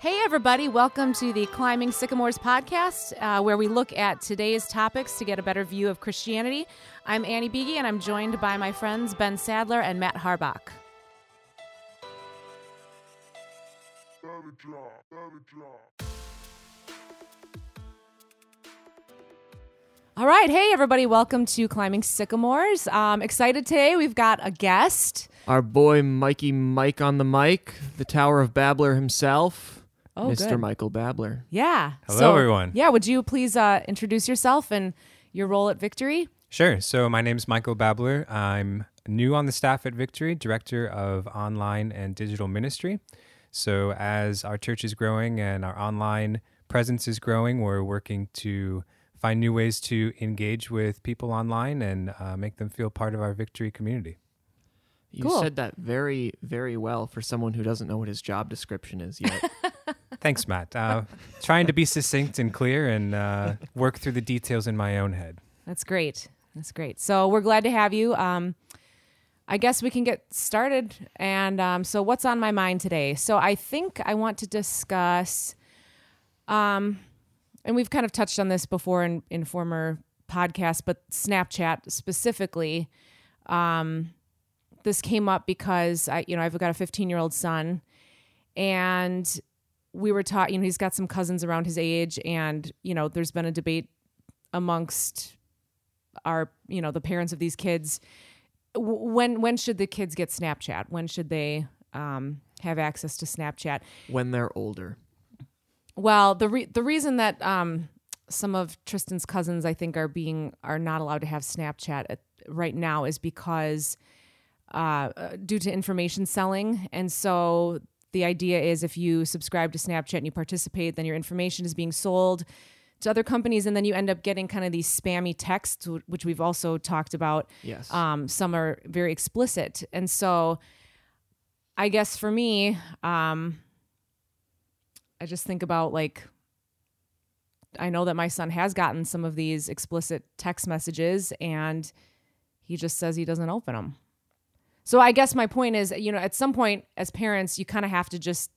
Hey, everybody, welcome to the Climbing Sycamores podcast, uh, where we look at today's topics to get a better view of Christianity. I'm Annie Beege, and I'm joined by my friends Ben Sadler and Matt Harbach. All right. Hey, everybody. Welcome to Climbing Sycamores. Um, excited today. We've got a guest. Our boy Mikey Mike on the mic, the Tower of Babbler himself, Oh, Mr. good. Michael Babler. Yeah. Hello, everyone. Yeah. Would you please uh, introduce yourself and your role at Victory? Sure. So my name is Michael Babler. I'm new on the staff at Victory, director of online and digital ministry. So as our church is growing and our online presence is growing, we're working to find new ways to engage with people online and uh, make them feel part of our Victory community. You Cool. said that very, very well for someone who doesn't know what his job description is yet. Thanks, Matt. Uh, trying to be succinct and clear and uh, work through the details in my own head. That's great. That's great. So we're glad to have you. Um, I guess we can get started. And um, so, what's on my mind today? So, I think I want to discuss, um, and we've kind of touched on this before in, in former podcasts, but Snapchat specifically. Um, this came up because I, you know, I've got a 15 year old son, and we were taught, you know, he's got some cousins around his age, and you know, there's been a debate amongst our you know the parents of these kids. When when should the kids get snapchat? When should they um, have access to snapchat? When they're older. well the re- the reason that um, some of tristan's cousins i think are being are not allowed to have snapchat at, right now is because uh, uh, due to information selling. And so the idea is if you subscribe to snapchat and you participate then your information is being sold to other companies and then you end up getting kind of these spammy texts which we've also talked about. Yes. um, some are very explicit. And so i guess for me um, i just think about like i know that my son has gotten some of these explicit text messages and he just says he doesn't open them so i guess my point is you know at some point as parents you kind of have to just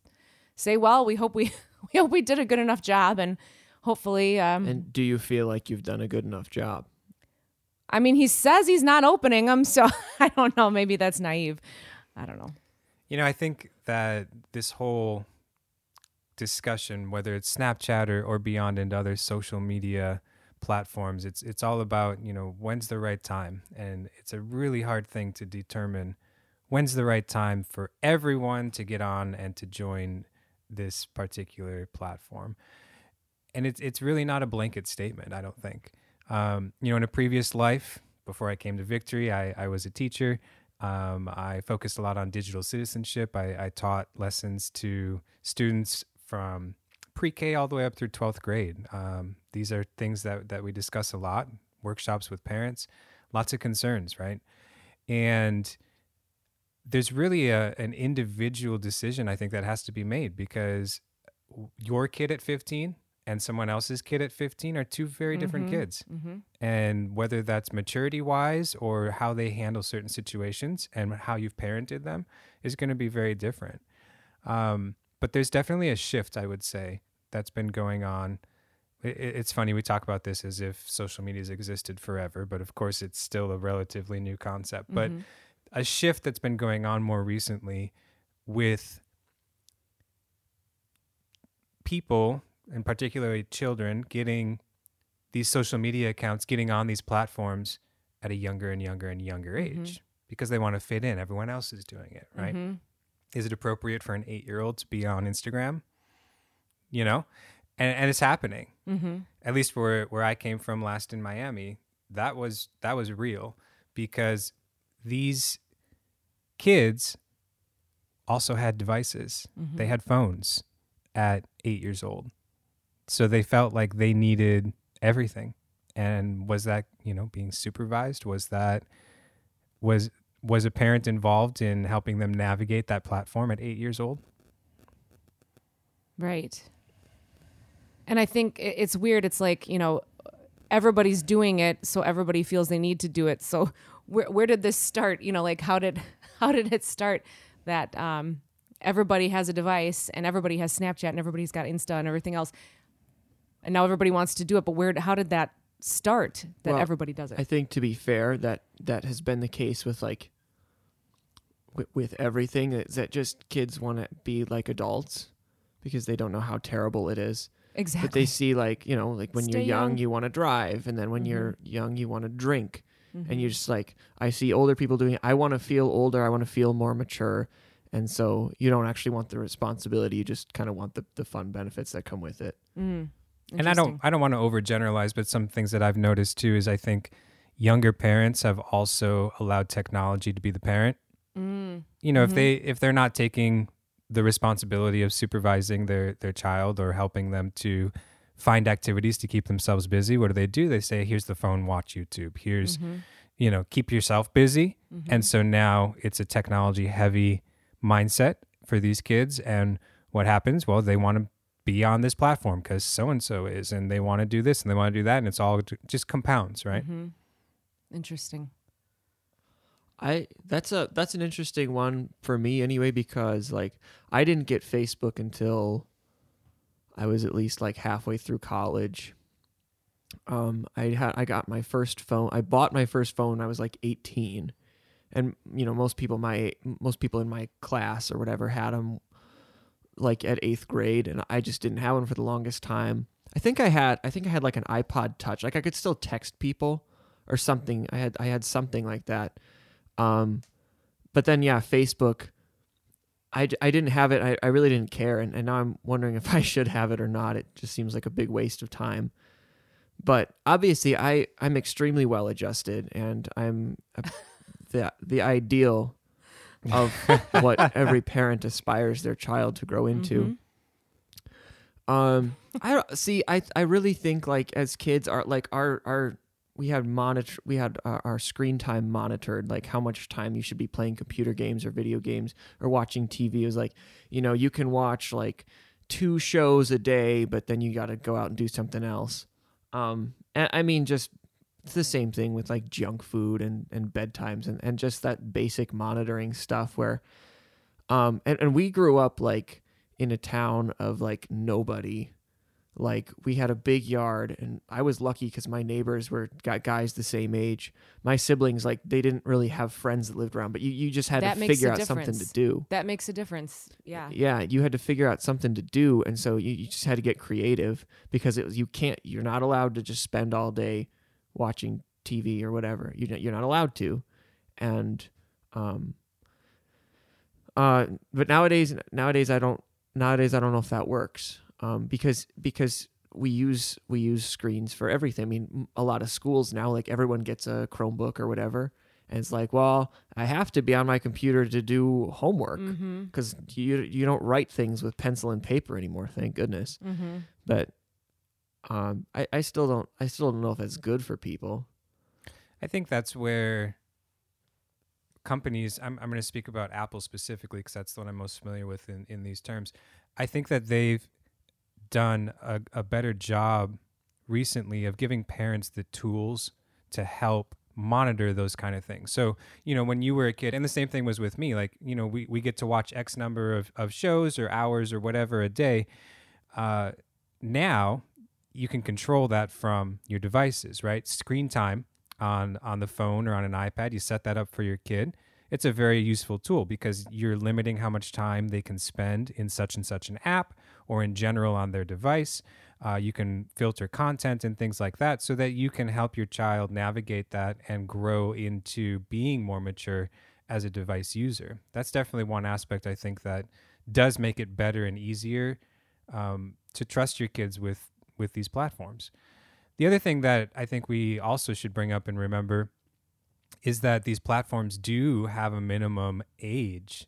say well we hope we we hope we did a good enough job and hopefully um, and do you feel like you've done a good enough job? I mean, he says he's not opening them, so I don't know. Maybe that's naive. I don't know. You know, I think that this whole discussion, whether it's Snapchat or, or beyond and other social media platforms, it's it's all about, you know, when's the right time. And it's a really hard thing to determine when's the right time for everyone to get on and to join this particular platform. And it's it's really not a blanket statement, I don't think. Um, you know, in a previous life, before I came to Victory, I, I was a teacher. Um, I focused a lot on digital citizenship. I, I taught lessons to students from pre-K all the way up through 12th grade. Um, these are things that, that we discuss a lot, workshops with parents, lots of concerns, right? And there's really a, an individual decision I think that has to be made because your kid at 15 and someone else's kid at 15 are two very different kids and whether that's maturity wise or how they handle certain situations and how you've parented them is going to be very different um, but there's definitely a shift i would say that's been going on. It's funny we talk about this as if social media has existed forever but of course it's still a relatively new concept. But mm-hmm. a shift that's been going on more recently with people and particularly children getting these social media accounts getting on these platforms at a younger and younger and younger mm-hmm. age because they want to fit in. Everyone else is doing it right mm-hmm. Is it appropriate for an eight year old to be on instagram you know and, and it's happening Mm-hmm. at least where where I came from last in Miami, that was that was real because these kids also had devices. They had phones at 8 years old. So they felt like they needed everything. And was that, you know, being supervised? Was that was was a parent involved in helping them navigate that platform at 8 years old? Right. And I think it's weird. It's like, you know, everybody's doing it, so everybody feels they need to do it. So where where did this start? You know, like how did how did it start that um everybody has a device and everybody has Snapchat and everybody's got Insta and everything else. And now everybody wants to do it, but where how did that start that Well, everybody does it? I think to be fair, that that has been the case with like with, with everything. Is that just kids want to be like adults because they don't know how terrible it is. exactly. But they see like you know like when Stay you're young, young. you want to drive, and then when you're young, you want to drink, Mm-hmm. and you're just like I see older people doing. it. I want to feel older. I want to feel more mature. And so you don't actually want the responsibility. You just kind of want the, the fun benefits that come with it. Mm. And I don't I don't want to overgeneralize, but some things that I've noticed too is I think younger parents have also allowed technology to be the parent. Mm. You know, if Mhm. they if they're not taking the responsibility of supervising their their child or helping them to find activities to keep themselves busy, what do they do? They say, "Here's the phone, watch YouTube. Here's Mhm. you know, keep yourself busy." Mhm. And so now it's a technology heavy mindset for these kids. And what happens? Well, they want to be on this platform because so and so is, and they want to do this and they want to do that. And it's all just compounds, right? Mhm. Interesting. I that's a that's an interesting one for me anyway because like I didn't get Facebook until I was at least like halfway through college. Um I had I got my first phone. I bought my first phone when I was like 18. And you know, most people my most people in my class or whatever had them like at 8th grade and I just didn't have one for the longest time. I think I had I think I had like an iPod touch. Like I could still text people or something. I had I had something like that. Um, but then yeah, Facebook. I, I didn't have it. I, I really didn't care, and, and now I'm wondering if I should have it or not. It just seems like a big waste of time. But obviously, I I'm extremely well adjusted, and I'm a, the the ideal of what every parent aspires their child to grow into. Mhm. Um, I see. I I really think like as kids are like our our we had monitor we had our, our screen time monitored like how much time you should be playing computer games or video games or watching TV. It was like you know you can watch like two shows a day, but then you got to go out and do something else. Um, and I mean just it's the same thing with like junk food and and bedtimes and and just that basic monitoring stuff where um and, and we grew up like in a town of like nobody like we had a big yard and i was lucky because my neighbors were got guys the same age my siblings like they didn't really have friends that lived around but you, you just had That to figure out something to do That makes a difference. Yeah. yeah you had to figure out something to do and so you, you just had to get creative because it was you can't you're not allowed to just spend all day watching tv or whatever you're not, you're not allowed to and um uh but nowadays nowadays i don't nowadays i don't know if that works um because because we use we use screens for everything i mean a lot of schools now like everyone gets a chromebook or whatever and it's like well i have to be on my computer to do homework Mm-hmm. because you you don't write things with pencil and paper anymore. Thank goodness. Mm-hmm. But um, I I still don't I still don't know if that's good for people. I think that's where companies, I'm, I'm going to speak about Apple specifically because that's the one I'm most familiar with in, in these terms. I think that they've done a, a better job recently of giving parents the tools to help monitor those kind of things. So, you know, when you were a kid, and the same thing was with me, like, you know, we, we get to watch X number of, of shows or hours or whatever a day. Uh, now you can control that from your devices, right? Screen time on on the phone or on an iPad, you set that up for your kid. It's a very useful tool because you're limiting how much time they can spend in such and such an app or in general on their device. Uh, you can filter content and things like that so that you can help your child navigate that and grow into being more mature as a device user. That's definitely one aspect I think that does make it better and easier um, to trust your kids with with these platforms. The other thing that I think we also should bring up and remember is that these platforms do have a minimum age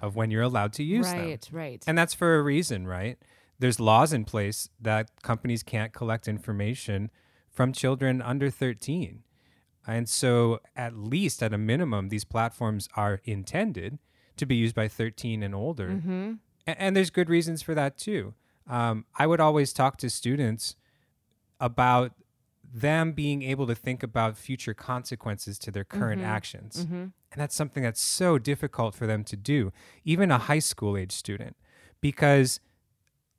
of when you're allowed to use them. Right, right. And that's for a reason, right? There's laws in place that companies can't collect information from children under 13. And so, at least at a minimum, these platforms are intended to be used by 13 and older. mm-hmm. A- and there's good reasons for that too. Um, I would always talk to students about them being able to think about future consequences to their current Mhm. actions. Mm-hmm. And that's something that's so difficult for them to do, even a high school age student, because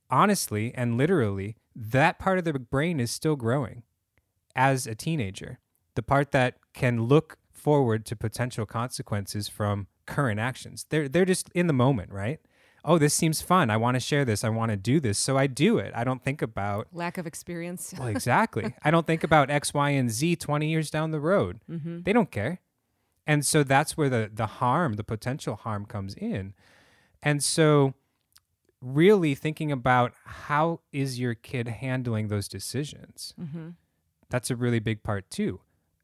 honestly and literally, that part of the brain is still growing as a teenager. The part that can look forward to potential consequences from current actions. They're they're just in the moment, right? Oh, this seems fun. I want to share this. I want to do this. So I do it. I don't think about Lack of experience. well, exactly. I don't think about X, Y, and Z 20 years down the road. Mm-hmm. They don't care. And so that's where the, the harm, the potential harm comes in. And so, really thinking about how is your kid handling those decisions? Mm-hmm. That's a really big part too.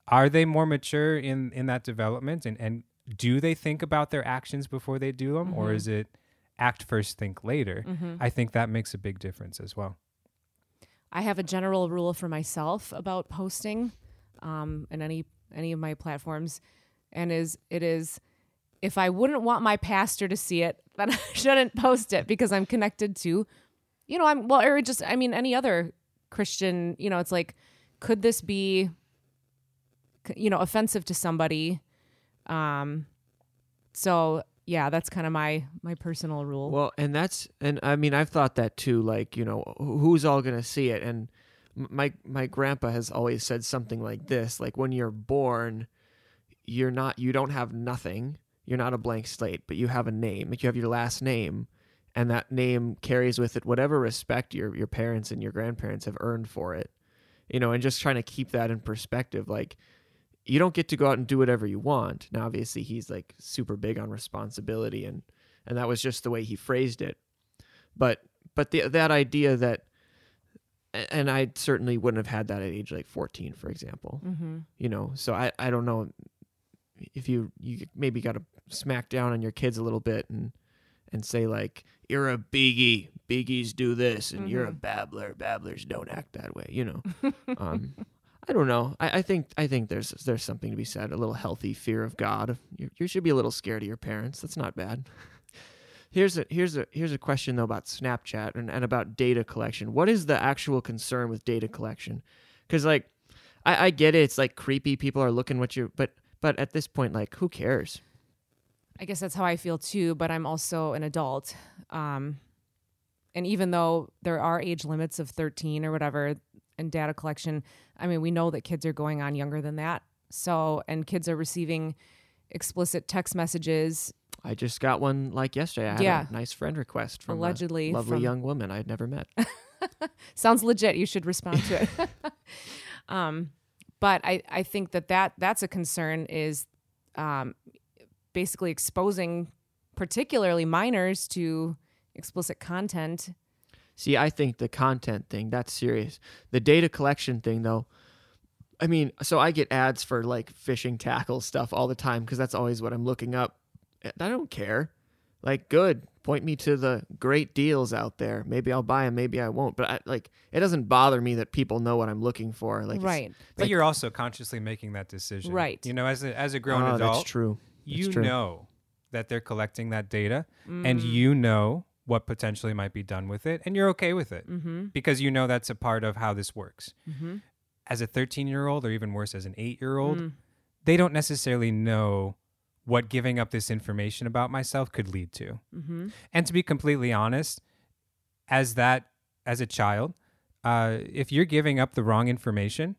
Are they more mature in, in that development? And, and do they think about their actions before they do them? Or Mhm. is it act first, think later? Mm-hmm. I think that makes a big difference as well. I have a general rule for myself about posting um, in any any of my platforms, and is it is if I wouldn't want my pastor to see it, then I shouldn't post it because I'm connected to, you know, I'm well, or just I mean any other Christian, you know, it's like, could this be, you know, offensive to somebody? Um, so yeah, that's kind of my my personal rule. Well, and that's and I mean I've thought that too. Like you know who's all gonna see it? And my my grandpa has always said something like this: like when you're born, you're not you don't have nothing. You're not a blank slate, but you have a name. You have your last name, and that name carries with it whatever respect your your parents and your grandparents have earned for it. You know, and just trying to keep that in perspective, like you don't get to go out and do whatever you want. Now, obviously, he's like super big on responsibility, and and that was just the way he phrased it. But but the that idea that, and I certainly wouldn't have had that at age like fourteen, for example. mm-hmm. You know, so I I don't know if you you maybe got to smack down on your kids a little bit and and say like you're a biggie, biggies do this, and you're a Mhm. babbler, babblers don't act that way. You know. um, I don't know. I, I think I think there's there's something to be said. A little healthy fear of God. You, you should be a little scared of your parents. That's not bad. Here's a here's a here's a question though about Snapchat and, and about data collection. What is the actual concern with data collection? Because like, I, I get it. It's like creepy. People are looking what you, but but at this point, like, who cares? I guess that's how I feel too, but I'm also an adult. Um, and even though there are age limits of 13 or whatever in data collection, I mean, we know that kids are going on younger than that. So, and kids are receiving explicit text messages, I just got one like yesterday. I had Yeah. a nice friend request from allegedly. a lovely from, young woman I'd never met. Sounds legit. You should respond to it. um, but I, I think that, that that's a concern is um, basically exposing particularly minors to explicit content. See, I think the content thing, that's serious. The data collection thing, though, I mean, so I get ads for like fishing tackle stuff all the time because that's always what I'm looking up. And I don't care. Like, good. Point me to the great deals out there. Maybe I'll buy them, maybe I won't. But I, like, it doesn't bother me that people know what I'm looking for. Like, it's- right. But Like- you're also consciously making that decision. Right. You know, as a, as a grown Oh, adult, that's true. you true. know that they're collecting that data Mm. and you know what potentially might be done with it and you're okay with it Mm-hmm. because you know that's a part of how this works. Mm-hmm. As a 13 year old, or even worse, as an eight year old, Mm. they don't necessarily know what giving up this information about myself could lead to. Mm-hmm. And to be completely honest, as that as a child, uh, if you're giving up the wrong information,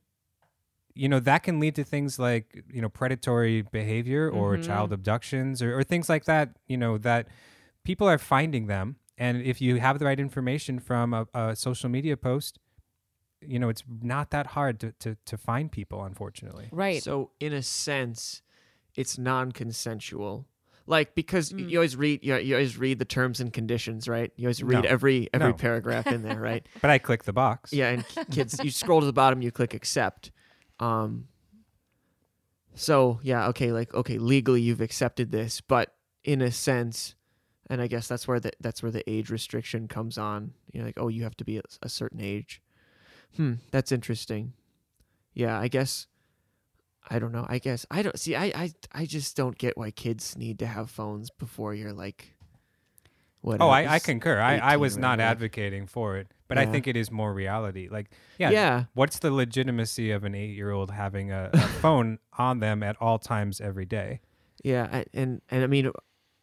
you know that can lead to things like you know predatory behavior or Mhm. child abductions or, or things like that. You know that people are finding them, and if you have the right information from a, a social media post, you know it's not that hard to to, to find people. Unfortunately, Right. So, in a sense, it's non-consensual. Like because Mm. you always read, you, you always read the terms and conditions, right? You always read No. every every No. paragraph in there, right? but I click the box. yeah, and kids, you scroll to the bottom, you click accept. Um. So yeah, okay, like okay, legally you've accepted this, but in a sense, and I guess that's where the that's where the age restriction comes on. You know, like oh, you have to be a, a certain age. Hmm, that's interesting. Yeah, I guess. I don't know. I guess I don't see. I I I just don't get why kids need to have phones before you're like whatever. Oh, I, I concur. I, I was not whatever. advocating for it, but I think it is more reality. Like, yeah, Yeah. what's the legitimacy of an eight year old having a, a phone on them at all times every day? Yeah, I- and and I mean,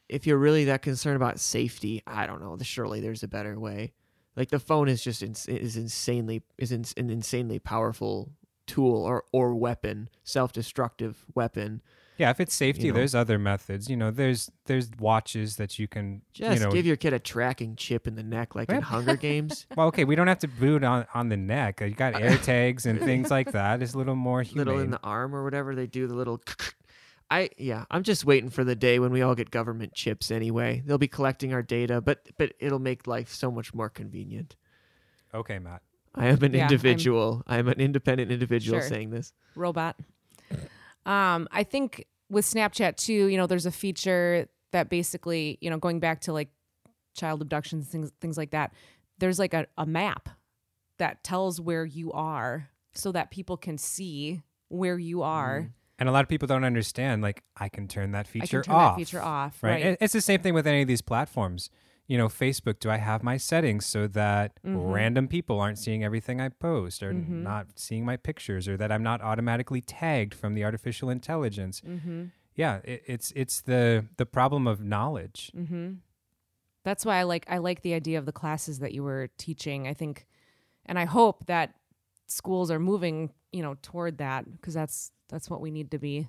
if you're really that concerned about safety, I don't know. Surely there's a better way. Like the phone is just ins- is insanely is ins- an insanely powerful tool or or weapon, self destructive weapon. Yeah, if it's safety, You know. there's other methods. You know, there's there's watches that you can Just you know. give your kid a tracking chip in the neck, like in Hunger Games. well, okay, we don't have to boot on on the neck. You got air tags and things like that. It's a little more humane. little in the arm or whatever they do the little I yeah, I'm just waiting for the day when we all get government chips anyway. They'll be collecting our data, but but it'll make life so much more convenient. okay, Matt. I am an Yeah, I'm- individual. I'm, an independent individual Sure. saying this. robot. Um, I think with Snapchat too, you know, there's a feature that basically, you know, going back to like child abductions, things things like that. There's like a, a map that tells where you are so that people can see where you are. And a lot of people don't understand. Like, I can turn that I feature can turn off. that feature off. right? Right. It's the same thing with any of these platforms. You know, Facebook, do I have my settings so that Mhm. random people aren't seeing everything I post or Mhm. not seeing my pictures or that I'm not automatically tagged from the artificial intelligence? mm-hmm. Yeah, it, it's it's the the problem of knowledge. Mm-hmm. That's why I like I like the idea of the classes that you were teaching. I think, and I hope that schools are moving, you know, toward that because that's that's what we need to be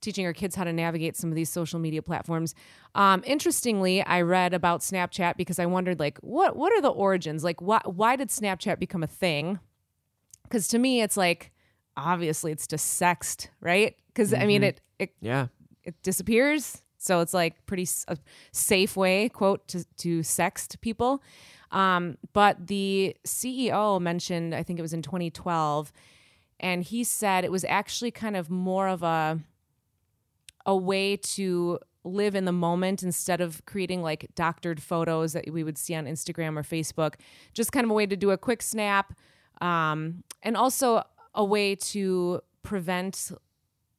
teaching our kids how to navigate some of these social media platforms. Um, interestingly, I read about Snapchat because I wondered, like, what what are the origins? Like, why why did Snapchat become a thing? Because to me, it's like obviously it's just sext, right? Because I mean, Mhm. it it Yeah. it disappears. So it's like pretty s- a safe way, quote, to, to sext people. Um, but the CEO mentioned, I think it was in 2012, and he said it was actually kind of more of a a way to live in the moment instead of creating like doctored photos that we would see on Instagram or Facebook. Just kind of a way to do a quick snap, um, and also a way to prevent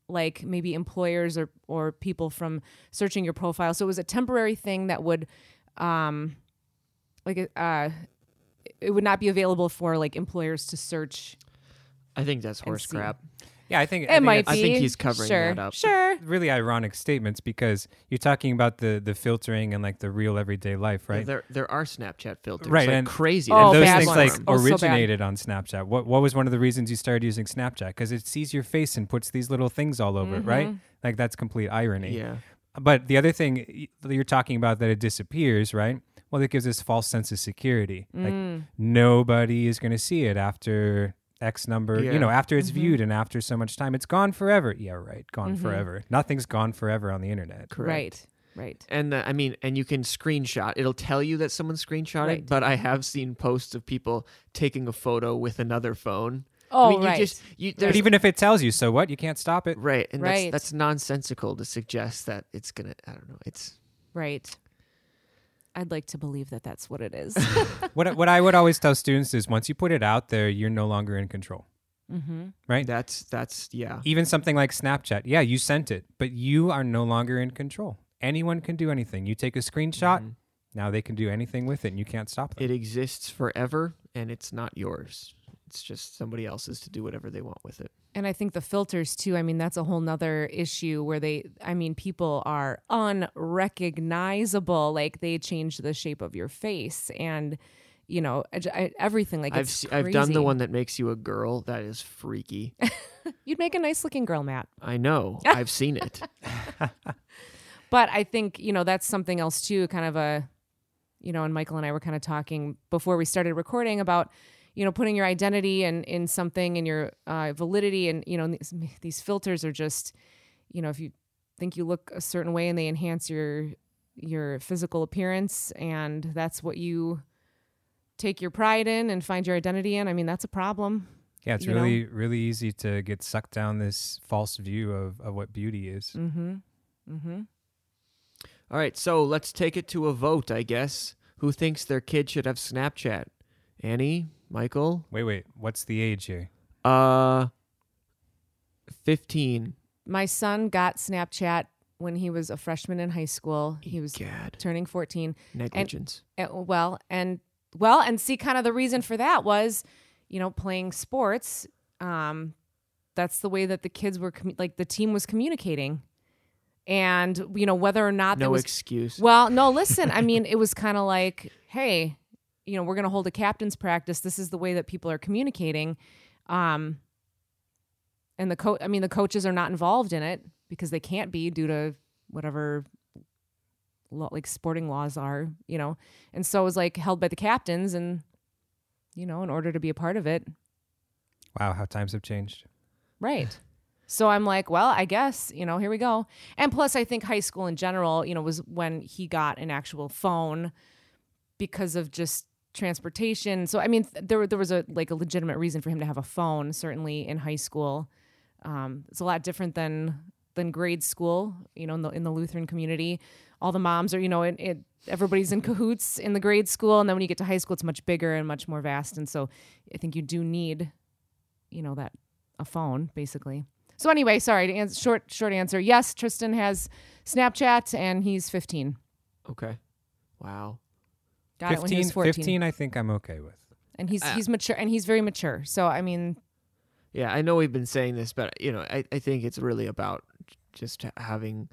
like maybe employers or or people from searching your profile. So it was a temporary thing that would um like uh it would not be available for like employers to search. I think that's horse see. crap. Yeah, I think It I think might Be. I think he's covering sure, that up. Sure. really ironic statements because you're talking about the the filtering and like the real everyday life, Yeah, right? there there are Snapchat filters. Right, Like and- crazy. Oh, and those things ones. like Oh, so originated on Snapchat. What what was one of the reasons you started using Snapchat? Because it sees your face and puts these little things all over it, right? Mhm. Like that's complete irony. yeah. But the other thing y- you're talking about that it disappears, right? Well, it gives this false sense of security. Like Mm. nobody is going to see it after X number, Yeah. you know, after it's Mhm. viewed and after so much time. It's gone forever. Yeah, right. Gone Mhm. forever. Nothing's gone forever on the internet. Correct. Right. Right. And the, I mean, and you can screenshot. It'll tell you that someone screenshot Right. it, but I have seen posts of people taking a photo with another phone. Oh, I mean, right. you just you But there's even if it tells you, so what? You can't stop it. right, and Right. that's that's nonsensical to suggest that it's gonna. I don't know. It's right. I'd like to believe that that's what it is. what I- what I would always tell students is once you put it out there, you're no longer in control. mm-hmm. Right? that's that's yeah. Even something like Snapchat. Yeah, you sent it, but you are no longer in control. Anyone can do anything. You take a screenshot, Mhm. now they can do anything with it and you can't stop them. It exists forever, and it's not yours. It's just somebody else's to do whatever they want with it. And I think the filters too. I mean, that's a whole nother issue where they, I mean, people are unrecognizable. Like they change the shape of your face and, you know, I- I- everything. Like I've se- I've done the one that makes you a girl. That is freaky. You'd make a nice looking girl, Matt. I know. I've seen it. But I think, you know, that's something else too, kind of a, you know, and Michael and I were kind of talking before we started recording about, you know, putting your identity in, in something and your uh, validity. And, you know, these, these filters are just, you know, if you think you look a certain way and they enhance your, your physical appearance and that's what you take your pride in and find your identity in. I mean, that's a problem. Yeah, it's you know? really, really easy to get sucked down this false view of, of what beauty is. Mm-hmm. Mm-hmm. All right, so let's take it to a vote, I guess. Who thinks their kid should have Snapchat? Annie, Michael, Wait, wait. What's the age here? uh, fifteen. My son got Snapchat when he was a freshman in high school. He was Gad. turning 14. Negligence. Uh, well, and well, and see, kind of the reason for that was, you know, playing sports. Um, that's the way that the kids were commu- like the team was communicating, and you know whether or not there no was excuse. well, no, listen. I mean, it was kind of like, hey, you know, we're going to hold a captain's practice. This is the way that people are communicating. Um, and the coach, I mean, the coaches are not involved in it because they can't be due to whatever like sporting laws are, you know. And so it was like held by the captains, and you know, in order to be a part of it, Wow, how times have changed. Right. So I'm like, well, I guess, you know, here we go. And plus, I think high school in general, you know, was when he got an actual phone because of just transportation. So I mean, th- there there was a like a legitimate reason for him to have a phone. Certainly in high school, um, it's a lot different than than grade school. You know, in the in the Lutheran community, all the moms are, you know, it, it everybody's in cahoots in the grade school, and then when you get to high school, it's much bigger and much more vast. And so I think you do need, you know, that a phone basically. So anyway, sorry to answer short short answer. Yes, Tristan has Snapchat and he's 15. okay. Wow. Got it when he 15, was 14. 15, I think I'm okay with. And he's Ah. he's mature and he's very mature. So I mean, Yeah, I know we've been saying this, but you know, I, I think it's really about just having,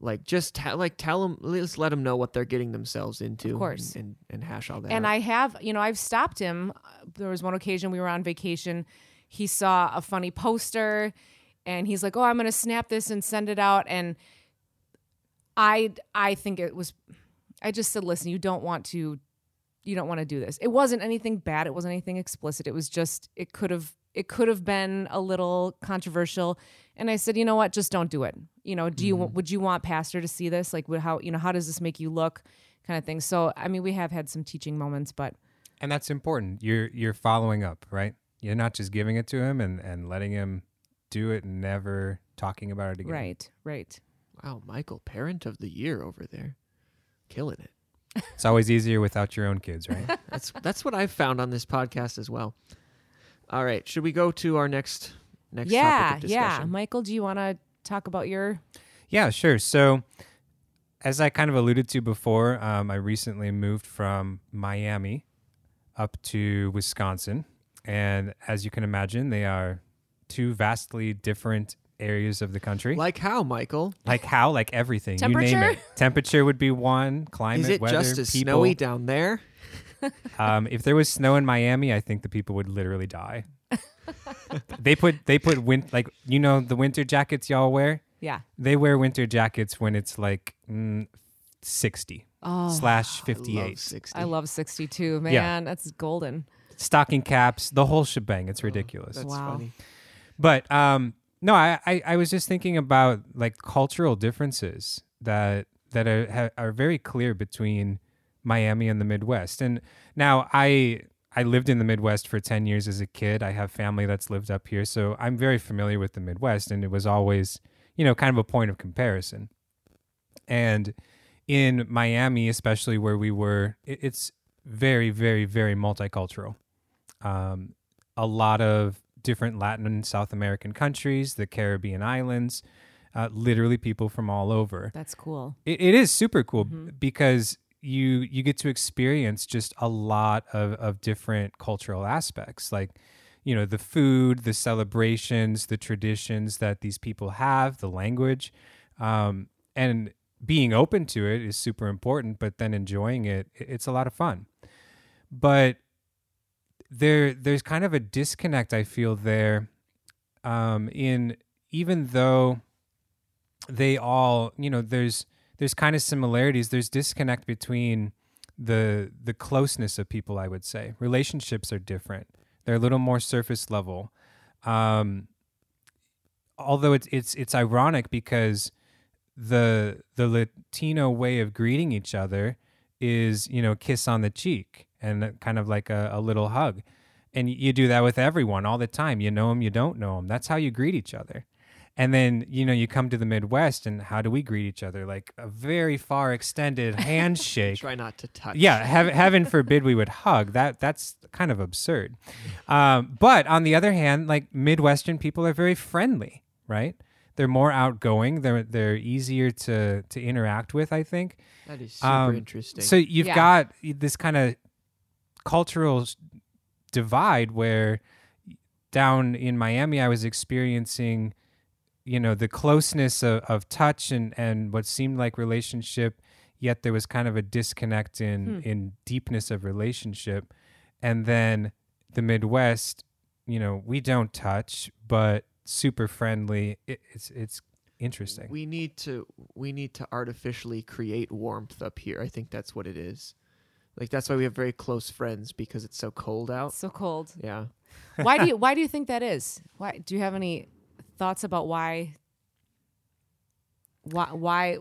like, just ha- like tell them, let's let them know what they're getting themselves into, of course. and, and, and hash all that. and out. I have, you know, I've stopped him. There was one occasion we were on vacation. He saw a funny poster and he's like, "Oh, I'm going to snap this and send it out." And I I think it was I just said, "Listen, you don't want to you don't want to do this." It wasn't anything bad. It wasn't anything explicit. It was just it could have it could have been a little controversial. And I said, "You know what? Just don't do it." You know, do you mm-hmm. would you want pastor to see this? Like wh- how, you know, how does this make you look? kind of thing. So, I mean, we have had some teaching moments, but And that's important. You're you're following up, right? You're not just giving it to him and, and letting him do it and never talking about it again. right, right. wow, Michael, parent of the year over there, killing it. It's always easier without your own kids, right? That's that's what I've found on this podcast as well. All right, should we go to our next next yeah, topic of yeah. Michael, do you want to talk about your? Yeah, sure. So, as I kind of alluded to before, um, I recently moved from Miami up to Wisconsin. And as you can imagine, they are two vastly different areas of the country. Like, Like how, Michael? Like how? Like everything. You name Temperature? it. Temperature would be one, climate, Is it weather, just as people. snowy down there? Um, if there was snow in Miami, I think the people would literally die. they put they put win like you know the winter jackets y'all wear. Yeah. They wear winter jackets when it's like mm, 60 Oh, slash 58. 60. I love 62, man. Yeah. That's golden. Stocking caps, the whole shebang. It's ridiculous. That's Wow. funny. But um, no, I, I, I was just thinking about like cultural differences that that are are very clear between Miami and the Midwest. And now I I lived in the Midwest for ten years as a kid. I have family that's lived up here, so I'm very familiar with the Midwest, and it was always you know kind of a point of comparison. And in Miami, especially where we were, it's very, very, very multicultural. Um, a lot of different Latin and South American countries, the Caribbean islands, uh, literally people from all over. That's cool. It, it is super cool b- because you you get to experience just a lot of, of different cultural aspects, like you know the food, the celebrations, the traditions that these people have, the language, um, and being open to it is super important. But then enjoying it, it's a lot of fun. But there there's kind of a disconnect I feel there um, in even though they all you know there's there's kind of similarities there's disconnect between the the closeness of people I would say. Relationships are different. They're a little more surface level. Um, although it's it's it's ironic because the the Latino way of greeting each other is you know kiss on the cheek and kind of like a, a little hug and you do that with everyone all the time you know them you don't know them that's how you greet each other and then you know you come to the midwest and how do we greet each other like a very far extended handshake Try not to touch. yeah, heaven, heaven forbid we would hug. That that's kind of absurd. Um, but on the other hand, like Midwestern people are very friendly, right? they're more outgoing. They're they're easier to to interact with. I think. That is super Um, interesting. So you've Yeah. got this kind of cultural divide where down in Miami, I was experiencing, you know, the closeness of, of touch and, and what seemed like relationship, yet there was kind of a disconnect in, Hmm. in deepness of relationship. And then the Midwest, you know, we don't touch, but super friendly. It, it's, it's interesting. we need to we need to artificially create warmth up here. I think that's what it is. Like that's why we have very close friends because it's so cold out. It's so cold. Yeah. why do you why do you think that is? Why do you have any thoughts about why why why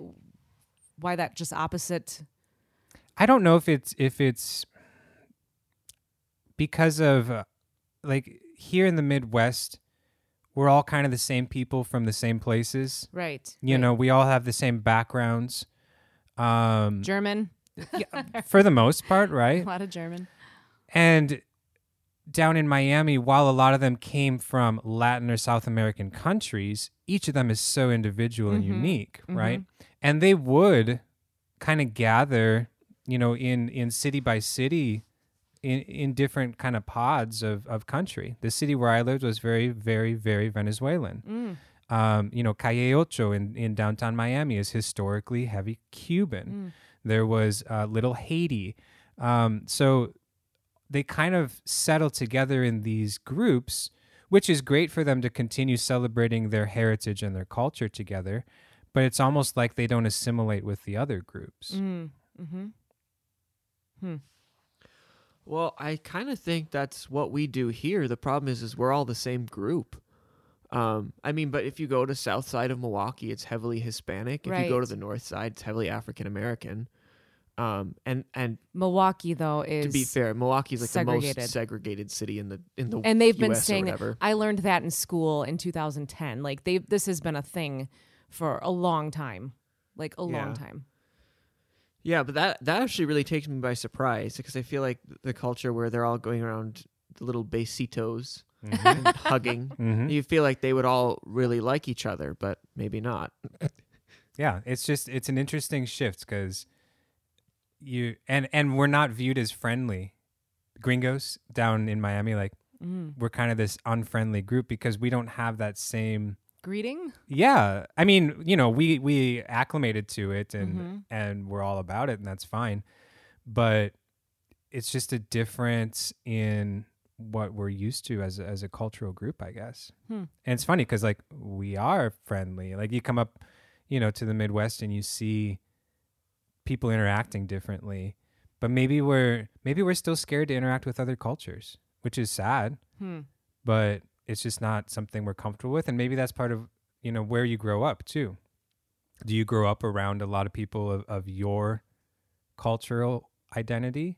why that just opposite I don't know if it's if it's because of uh, like here in the Midwest, we're all kind of the same people from the same places. right? You right. know, we all have the same backgrounds. Um, German, for the most part, right? a lot of German. And down in Miami, while a lot of them came from Latin or South American countries, each of them is so individual and Mhm. unique, right? And they would kind of gather, you know, in in city by city in in different kind of pods of of country. The city where I lived was very very very Venezuelan. Mm. Um, you know, Calle Ocho in, in downtown Miami is historically heavy Cuban. There was uh, Little Haiti. Um, so they kind of settle together in these groups, which is great for them to continue celebrating their heritage and their culture together. But it's almost like they don't assimilate with the other groups. Mm. Mm-hmm. Well, I kind of think that's what we do here. The problem is, is we're all the same group. Um, I mean, but if you go to south side of Milwaukee, it's heavily Hispanic. If you go to the north side, it's heavily African American. Um, and and Milwaukee though is to be fair, Milwaukee's like the most segregated. segregated city in the in the and they've been US or saying that. I learned that in school in 2010. Like they this has been a thing for a long time. Like a Yeah. long time. Yeah, but that that actually really takes me by surprise because I feel like the culture where they're all going around the little besitos and hugging, Mhm. you feel like they would all really like each other, but maybe not. Yeah, it's just it's an interesting shift because you and and we're not viewed as friendly. Gringos down in Miami, like Mm. we're kind of this unfriendly group because we don't have that same. Greeting? Yeah, I mean, you know, we we acclimated to it and Mhm. and we're all about it, and that's fine. But it's just a difference in what we're used to as a, as a cultural group, I guess. Hmm. And it's funny because like we are friendly. Like you come up, you know, to the Midwest and you see people interacting differently, but maybe we're maybe we're still scared to interact with other cultures, which is sad. Hmm. But it's just not something we're comfortable with, and maybe that's part of you know where you grow up too. Do you grow up around a lot of people of, of your cultural identity?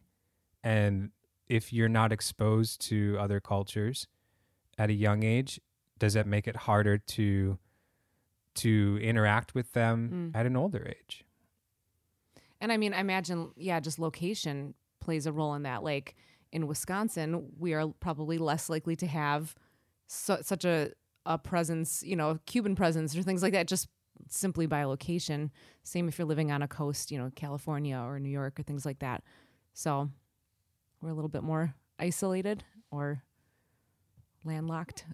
And if you're not exposed to other cultures at a young age, does that make it harder to to interact with them Mm. at an older age? And I mean, I imagine, yeah, just location plays a role in that. Like in Wisconsin, we are probably less likely to have su- such a, a presence, you know, Cuban presence or things like that, just simply by location. Same if you're living on a coast, you know, California or New York or things like that. So we're a little bit more isolated or landlocked.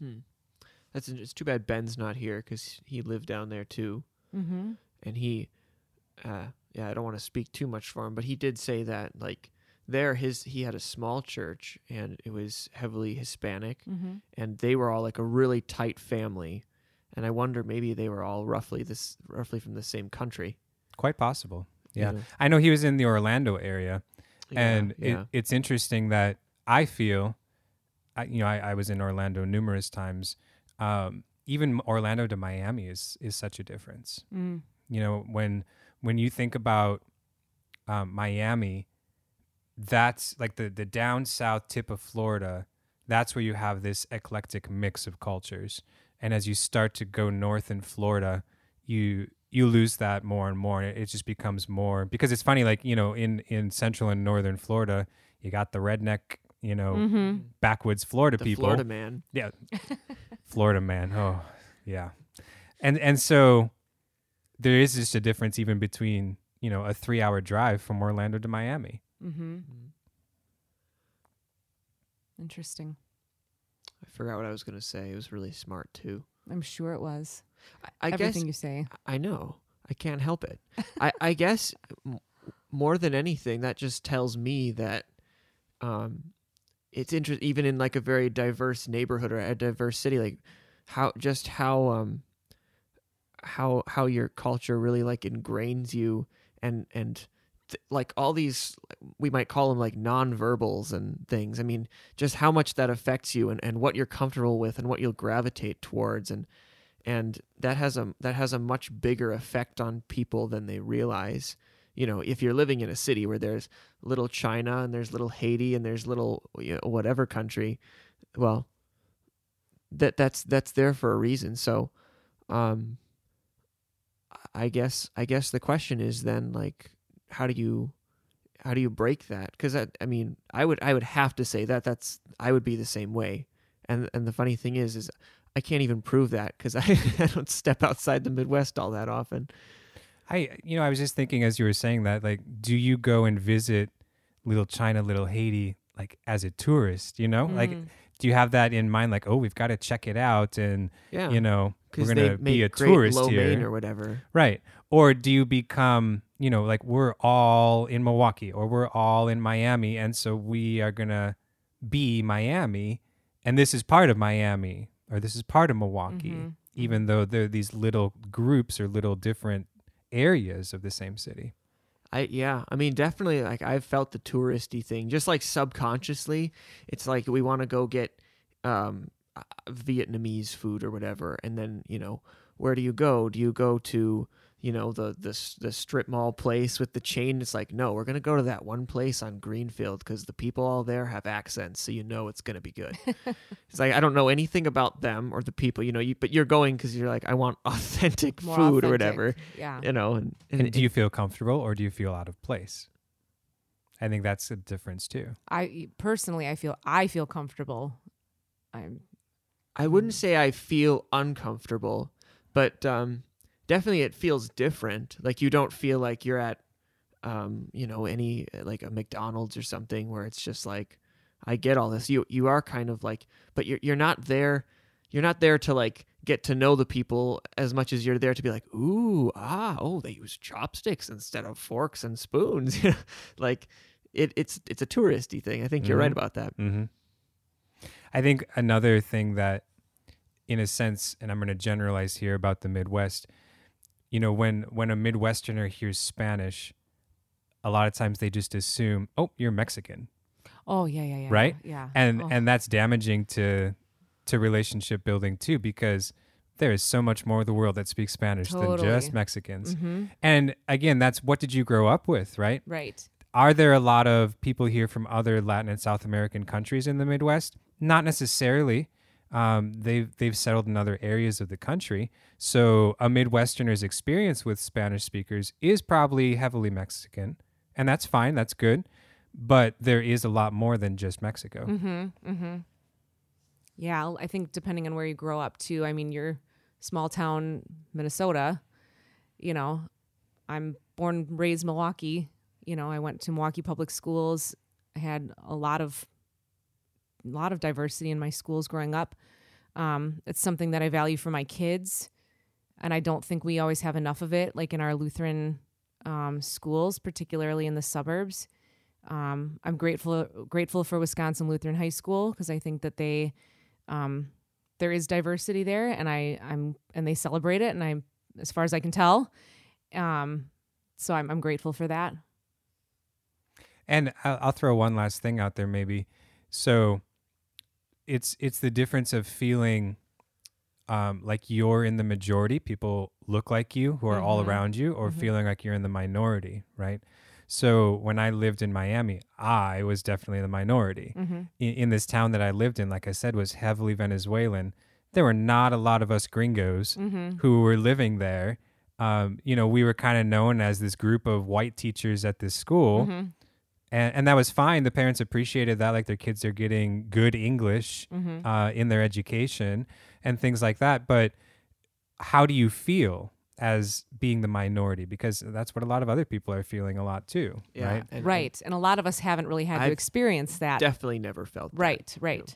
Hmm. That's it's too bad Ben's not here because he lived down there too, mm-hmm. and he, uh, yeah, I don't want to speak too much for him, but he did say that like there his he had a small church and it was heavily Hispanic, Mm-hmm. and they were all like a really tight family, and I wonder maybe they were all roughly this roughly from the same country. Quite possible. Yeah. you know? I know he was in the Orlando area. Yeah, and yeah. It, it's interesting that I feel, I, you know, I, I was in Orlando numerous times. Um, even Orlando to Miami is is such a difference. Mm. You know, when when you think about um, Miami, that's like the the down south tip of Florida. That's where you have this eclectic mix of cultures. And as you start to go north in Florida, you you lose that more and more. It just becomes more because it's funny. Like you know, in in central and northern Florida, you got the redneck, you know, Mm-hmm. backwoods Florida the people. Florida man. Yeah. Florida man. Oh, yeah. And and so there is just a difference even between, you know, a 3-hour drive from Orlando to Miami. Mm-hmm. Mm. Interesting. I forgot what I was gonna say. It was really smart too. I'm sure it was. I, I Everything guess you say. I know. I can't help it. I, I guess m- more than anything, that just tells me that um, it's interesting, even in like a very diverse neighborhood or a diverse city, like how just how um how how your culture really like ingrains you and and th- like all these we might call them like nonverbals and things. I mean, just how much that affects you and, and what you're comfortable with and what you'll gravitate towards and and that has a that has a much bigger effect on people than they realize. You know, if you're living in a city where there's little China and there's little Haiti and there's little you know, whatever country, well, that that's that's there for a reason. So, um, I guess I guess the question is then like, how do you how do you break that? Because I, I mean, I would I would have to say that that's I would be the same way. And and the funny thing is, is I can't even prove that because I, I don't step outside the Midwest all that often. I you know, I was just thinking as you were saying that like do you go and visit little China, little Haiti like as a tourist, you know? Like Mm. do you have that in mind like oh, we've got to check it out and Yeah, you know, we're because going they to make be a tourist here. or whatever. Right. Or do you become, you know, like we're all in Milwaukee or we're all in Miami and so we are going to be Miami and this is part of Miami or this is part of Milwaukee Mhm. even though they're these little groups or little different areas of the same city. I yeah, I mean definitely like I've felt the touristy thing just like subconsciously. It's like we want to go get um uh, Vietnamese food or whatever and then, you know, where do you go? Do you go to, you know, the the the strip mall place with the chain? It's like, no, we're going to go to that one place on Greenfield cuz the people all there have accents, so you know it's going to be good. it's like I don't know anything about them or the people, you know, you but you're going cuz you're like I want authentic More food or whatever, Yeah. you know, and, And do you feel comfortable or do you feel out of place? I think that's a difference too. I personally, I feel I feel comfortable. I'm I wouldn't say I feel uncomfortable, but um, definitely it feels different. Like you don't feel like you're at, um, you know, any like a McDonald's or something where it's just like, I get all this. You you are kind of like, but you're you're not there. You're not there to like get to know the people as much as you're there to be like, ooh, ah, oh, they use chopsticks instead of forks and spoons. like it, it's it's a touristy thing. I think you're right Mhm. about that. hmm I think another thing that, in a sense, and I'm going to generalize here about the Midwest, you know, when when a Midwesterner hears Spanish, a lot of times they just assume, oh, you're Mexican, oh yeah yeah yeah Right? yeah and Oh. and that's damaging to to relationship building too because there is so much more of the world that speaks Spanish than just Totally. Mexicans. hmm And again, that's what did you grow up with, right? right Are there a lot of people here from other Latin and South American countries in the Midwest? Not necessarily. Um, they've they've settled in other areas of the country. So a Midwesterner's experience with Spanish speakers is probably heavily Mexican, and that's fine. That's good. But there is a lot more than just Mexico. Mm-hmm. Mm-hmm. Yeah, I think depending on where you grow up too. I mean, you're small town Minnesota. You know, I'm born raised Milwaukee. You know, I went to Milwaukee public schools. I had a lot of lot of diversity in my schools growing up. Um, it's something that I value for my kids, and I don't think we always have enough of it. Like in our Lutheran um, schools, particularly in the suburbs. Um, I'm grateful grateful for Wisconsin Lutheran High School because I think that they um, there is diversity there, and I I'm and they celebrate it, and I'm as far as I can tell. Um, so I'm I'm grateful for that. And I'll, I'll throw one last thing out there, maybe. So, it's it's the difference of feeling um, like you're in the majority. People look like you, who are all Mhm. around you, or Mhm. feeling like you're in the minority, right? So when I lived in Miami, I was definitely the minority. Mm-hmm. In, in this town that I lived in, like I said, was heavily Venezuelan. There were not a lot of us gringos Mm-hmm. who were living there. Um, you know, we were kind of known as this group of white teachers at this school Mm-hmm. And and that was fine. The parents appreciated that, like their kids are getting good English Mm-hmm. uh, in their education. and things like that. But how do you feel as being the minority? Because that's what a lot of other people are feeling a lot too, Yeah, right? and- right. And a lot of us haven't really had to I've experience that. Definitely never felt that, right, you right. know.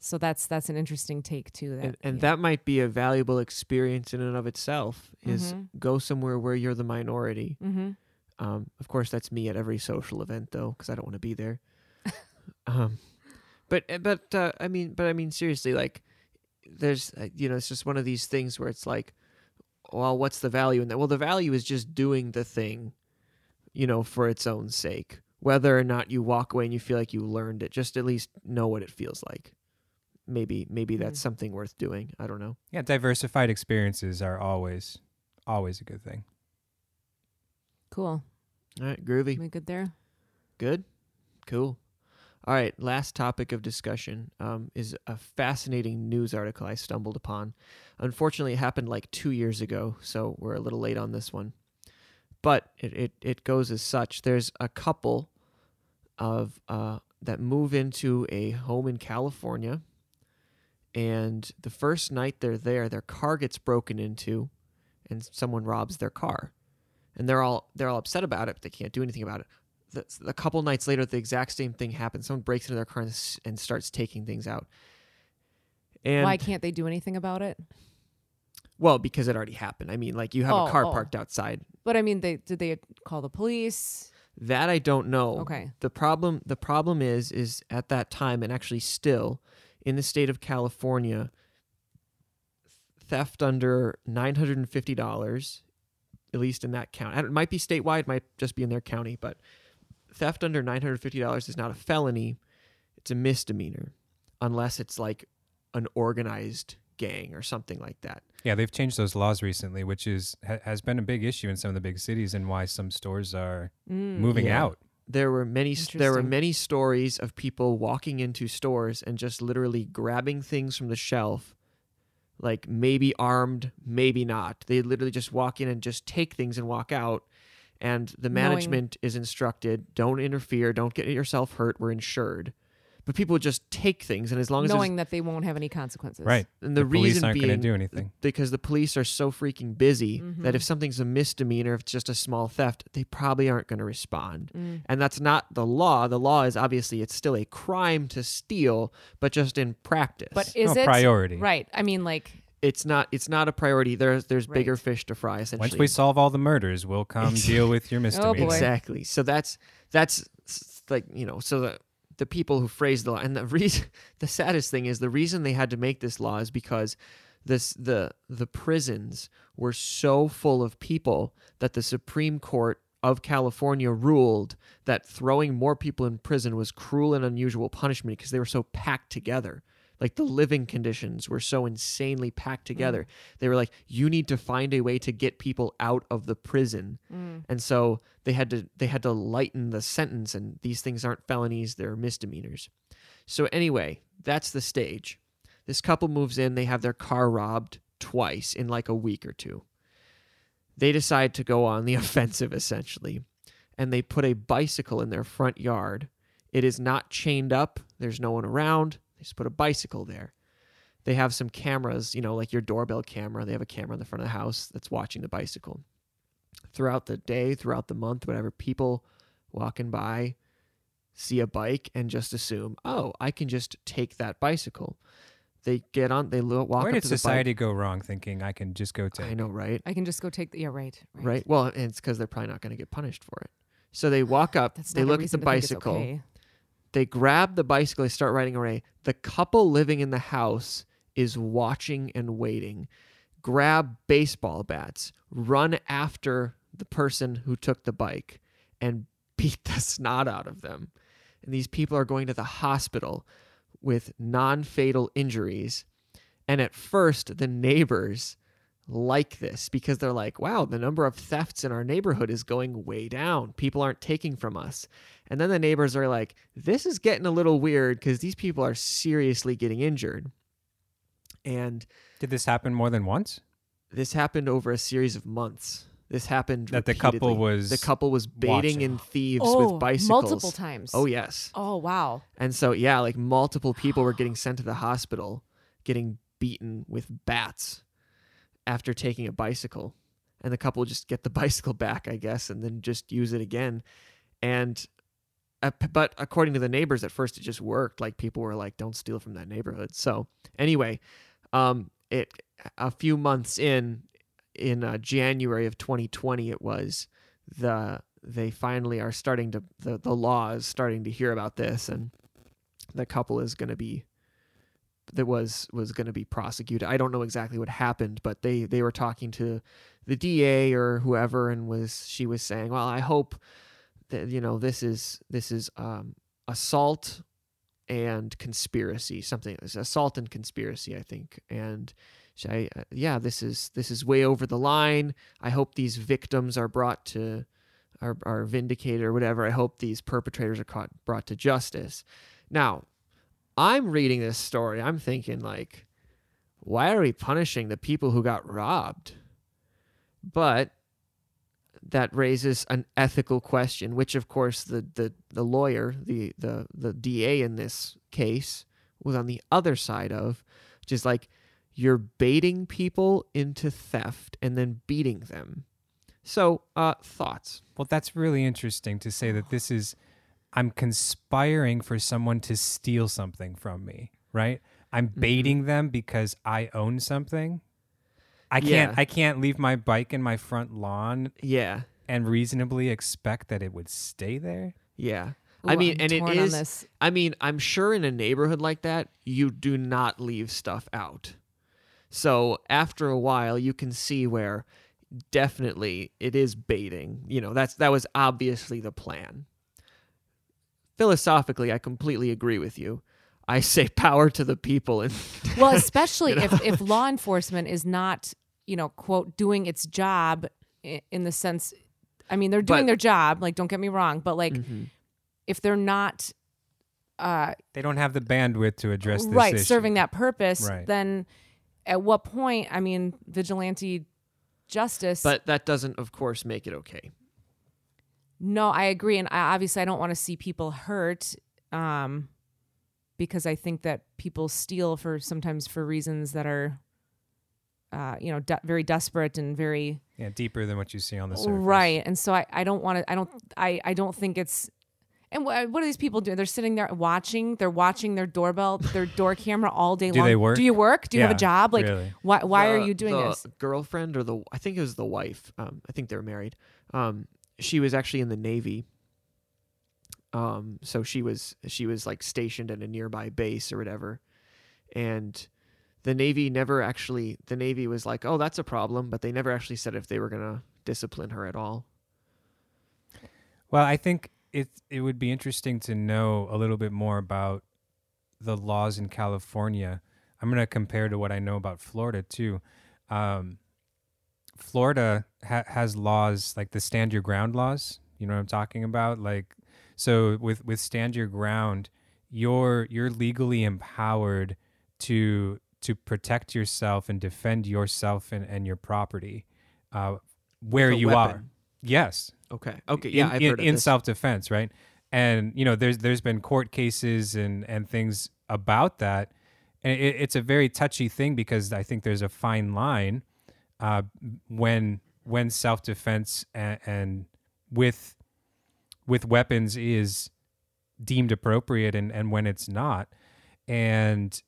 So that's that's an interesting take too. That and, and yeah. that might be a valuable experience in and of itself is Mhm. go somewhere where you're the minority Mm-hmm. Um, of course that's me at every social event though because i don't want to be there um, but but uh, i mean but i mean seriously like there's uh, you know it's just one of these things where it's like well what's the value in that well the value is just doing the thing you know for its own sake whether or not you walk away and you feel like you learned it just at least know what it feels like maybe maybe that's Mm. something worth doing i don't know Yeah, diversified experiences are always always a good thing. Cool. all right groovy We good there? Good. Cool. All right. Last topic of discussion um, is a fascinating news article I stumbled upon. Unfortunately, it happened like two years ago, so we're a little late on this one. But it, it, it goes as such. There's a couple of uh, that move into a home in California, and the first night they're there, their car gets broken into, and someone robs their car, and they're all they're all upset about it, but they can't do anything about it the, a couple nights later, the exact same thing happens. Someone breaks into their car and, and starts taking things out. And Why can't they do anything about it? well, because it already happened. I mean, like you have Oh, a car oh. parked outside. But I mean, they did they call the police? That I don't know. Okay. The problem the problem is is at that time and actually still in the state of California theft under $950 at least in that county. It might be statewide, might just be in their county, but theft under $950 is not a felony. It's a misdemeanor unless it's like an organized gang or something like that. Yeah, they've changed those laws recently, which is ha- has been a big issue in some of the big cities and why some stores are Mm. moving Yeah. out. there were many there were many stories of people walking into stores and just literally grabbing things from the shelf like maybe armed maybe not. They literally just walk in and just take things and walk out. And the Knowing- management is instructed don't interfere don't get yourself hurt we're insured but people just take things and as long as there's- knowing that they won't have any consequences. Right. and the, The police reason aren't being going to do anything. because the police are so freaking busy Mm-hmm. that if something's a misdemeanor if it's just a small theft they probably aren't going to respond Mm. and that's not the law. The law is obviously it's still a crime to steal, but just in practice. But is No, it priority. Right. I mean, like it's not it's not a priority. There's there's bigger fish to fry. Essentially, Once we solve all the murders, we'll come deal with your misdemeanor. Oh, exactly. So that's that's like you know so the the people who phrased the law and the reason the saddest thing is the reason they had to make this law is because this the the prisons were so full of people that the Supreme Court of California ruled that throwing more people in prison was cruel and unusual punishment because they were so packed together. Like the living conditions were so insanely packed mm. together. They were like, you need to find a way to get people out of the prison. Mm. And so they had to they had to lighten the sentence and these things aren't felonies, they're misdemeanors. So anyway, that's the stage. This couple moves in, they have their car robbed twice in like a week or two. They decide to go on the offensive essentially, and they put a bicycle in their front yard. It is not chained up, there's no one around. They just put a bicycle there. They have some cameras, you know, like your doorbell camera. They have a camera in the front of the house that's watching the bicycle. Throughout the day, throughout the month, whatever, people walking by see a bike and just assume, oh, I can just take that bicycle. They get on, they walk Where up did to the society go wrong thinking I can just go bike. take? I know, right? I can just go take the yeah. Right. Right. Right. Well, and it's because they're probably not going to get punished for it. So they walk up, That's they not a look at the reason to think it's bicycle, okay. They grab the bicycle, they start riding away. The couple living in the house is watching and waiting. Grab baseball bats, run after the person who took the bike, and beat the snot out of them. And these people are going to the hospital with non fatal injuries. And at first, the neighbors like this because they're like, wow, the number of thefts in our neighborhood is going way down. People aren't taking from us. And then the neighbors are like, this is getting a little weird because these people are seriously getting injured. And Did this happen more than once? this happened over a series of months. This happened That the couple was the couple was baiting watching. in thieves Oh, with bicycles multiple times. Oh yes. Oh wow. And so yeah, like multiple people were getting sent to the hospital, getting beaten with bats after taking a bicycle. And the couple just get the bicycle back, I guess, and then just use it again. And p- but according to the neighbors, at first it just worked. Like people were like, "Don't steal from that neighborhood." So anyway, um, it a few months in, in uh, January of 2020, it was the they finally are starting to the the law is starting to hear about this, and the couple is going to be that was was going to be prosecuted. I don't know exactly what happened, but they they were talking to the DA or whoever, and was she was saying, "Well, I hope that you know this is this is um, assault and conspiracy, something assault and conspiracy, I think, and." I, uh, yeah, this is this is way over the line. I hope these victims are brought to are, are vindicated or whatever. I hope these perpetrators are caught brought to justice. Now, I'm reading this story. I'm thinking like, why are we punishing the people who got robbed? But that raises an ethical question, which of course the the, the lawyer, the, the the DA in this case, was on the other side of, which is like you're baiting people into theft and then beating them. So, uh, thoughts? Well, that's really interesting to say that this is I'm conspiring for someone to steal something from me, right? I'm Mm-hmm. baiting them because I own something. I can't Yeah. I can't leave my bike in my front lawn Yeah, and reasonably expect that it would stay there. yeah. Ooh, I mean, I'm and it torn on is. this. I mean, I'm sure in a neighborhood like that, you do not leave stuff out. So after a while, you can see where definitely it is baiting. You know, that's that was obviously the plan. Philosophically, I completely agree with you. I say power to the people and Well, especially You know? if, if law enforcement is not, you know, quote, doing its job in the sense, I mean, they're doing But- their job, like, don't get me wrong, but like, Mhm. if they're not, uh, They don't have the bandwidth to address this right, issue. serving that purpose, Right. then at what point, I mean, vigilante justice. but that doesn't of course make it okay. no, I agree. And I, obviously, I don't want to see people hurt. Um, because I think that people steal for sometimes for reasons that are, uh, you know, de- very desperate and very Yeah, deeper than what you see on the surface. right. And so I, I don't want to. I don't. I, I don't think it's. And what, what are these people doing? They're sitting there watching. They're watching their doorbell, their door camera all day Do long. they work? Do you work? Do you have a job? Like, really. why? Why are you doing the this? Girlfriend or the I think it was the wife. Um, I think they were married. Um, she was actually in the navy. Um, so she was she was like stationed at a nearby base or whatever, and the navy never actually the navy was like, oh, that's a problem, but they never actually said if they were gonna discipline her at all. Well, I think it it would be interesting to know a little bit more about the laws in California. I'm going to compare to what I know about Florida too. Um, Florida ha- has laws like the stand your ground laws. You know what I'm talking about? Like, so with with stand your ground, you're you're legally empowered to to protect yourself and defend yourself and, and your property uh, where you are. Yes, Okay. Okay. Yeah, in, I've in, heard of in self defense, right? And you know, there's there's been court cases and and things about that, and it, it's a very touchy thing because I think there's a fine line uh, when when self defense and, and with with weapons is deemed appropriate and and when it's not, and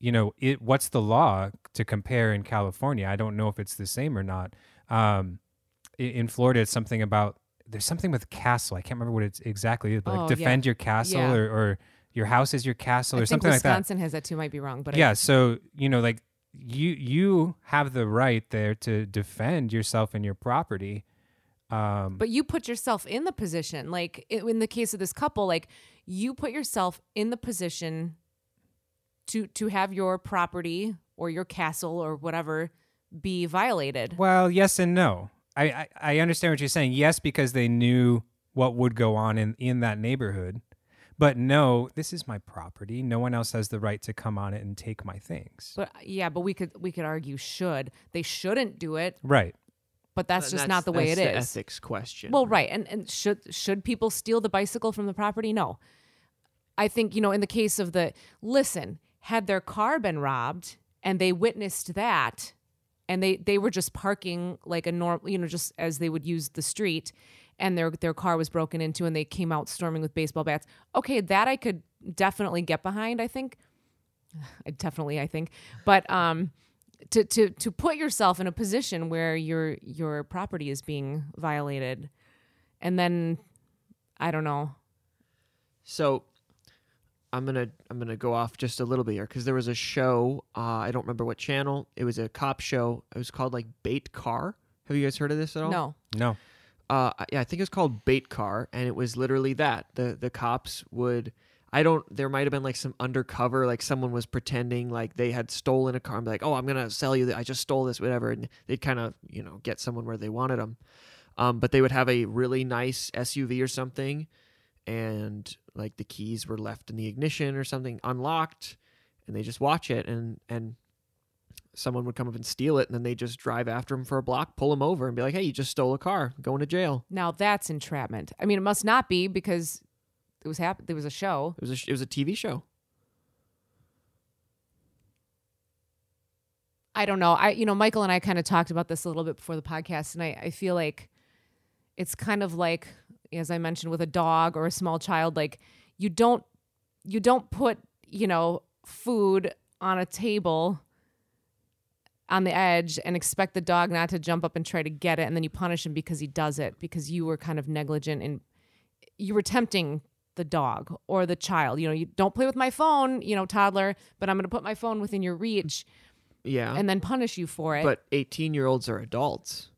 you know, it what's the law to compare in California? I don't know if it's the same or not. Um, in Florida, it's something about there's something with castle. I can't remember what it's exactly is, but Oh, like yeah. defend your castle Yeah. or, or your house is your castle I or something like that. Wisconsin has that too. Might be wrong, but I- Yeah, so you know, like you you have the right there to defend yourself and your property. Um, But you put yourself in the position, like in the case of this couple, like you put yourself in the position to to have your property or your castle or whatever be violated. well, yes and no. I, I I understand what you're saying. Yes, because they knew what would go on in in that neighborhood. But no, this is my property. No one else has the right to come on it and take my things. But yeah, but we could we could argue should they shouldn't do it, Right. But that's just not the way it that's the is. ethics question. Well, right, and and should should people steal the bicycle from the property? No, I think you know in the case of the listen, had their car been robbed and they witnessed that and they they were just parking like a normal you know just as they would use the street and their their car was broken into and they came out storming with baseball bats okay that i could definitely get behind i think definitely i think but um to to to put yourself in a position where your your property is being violated. And then i don't know. So I'm gonna I'm gonna go off just a little bit here because there was a show uh, I don't remember what channel. It was a cop show. It was called like Bait Car. Have you guys heard of this at all? No. No. uh, yeah I think it was called Bait Car and it was literally that. The the cops would I don't there might have been like some undercover like someone was pretending like they had stolen a car. And be like oh I'm gonna sell you th- I just stole this whatever and they'd kind of you know get someone where they wanted them um, but they would have a really nice SUV or something and like the keys were left in the ignition or something unlocked and they just watch it and and someone would come up and steal it and then they just drive after him for a block pull him over and be like hey you just stole a car going to jail. Now that's entrapment. I mean it must not be because it was hap- there was a show it was a, sh- it was a tv show I don't know. I you know Michael and I kind of talked about this a little bit before the podcast, and I, I feel like it's kind of like as I mentioned with a dog or a small child, like you don't you don't put you know food on a table on the edge and expect the dog not to jump up and try to get it, and then you punish him because he does it because you were kind of negligent and you were tempting the dog or the child. You know, you don't play with my phone, you know, toddler, but I'm going to put my phone within your reach yeah and then punish you for it. but 18 year olds are adults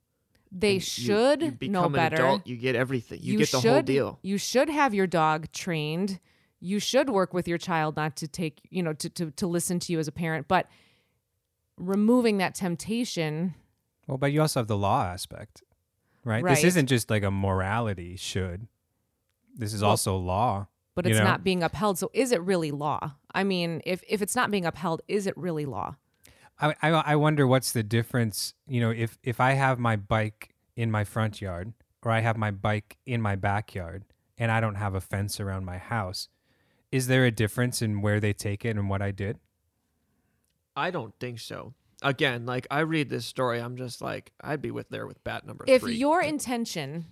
they And you- should you, become know an better. adult you get everything you, get the should, whole deal You should have your dog trained. You should work with your child not to take, you know, to, to, to listen to you as a parent. But removing that temptation, Well, but you also have the law aspect, right? Right. This isn't just like a morality should. This is Well, also law. but it's know? not being upheld. So is it really law? I mean, if, if it's not being upheld, is it really law? I, I I wonder what's the difference. You know, if if I have my bike in my front yard or I have my bike in my backyard and I don't have a fence around my house, is there a difference in where they take it and what I did? i don't think so again like i read this story i'm just like i'd be with there with bat number if three your intention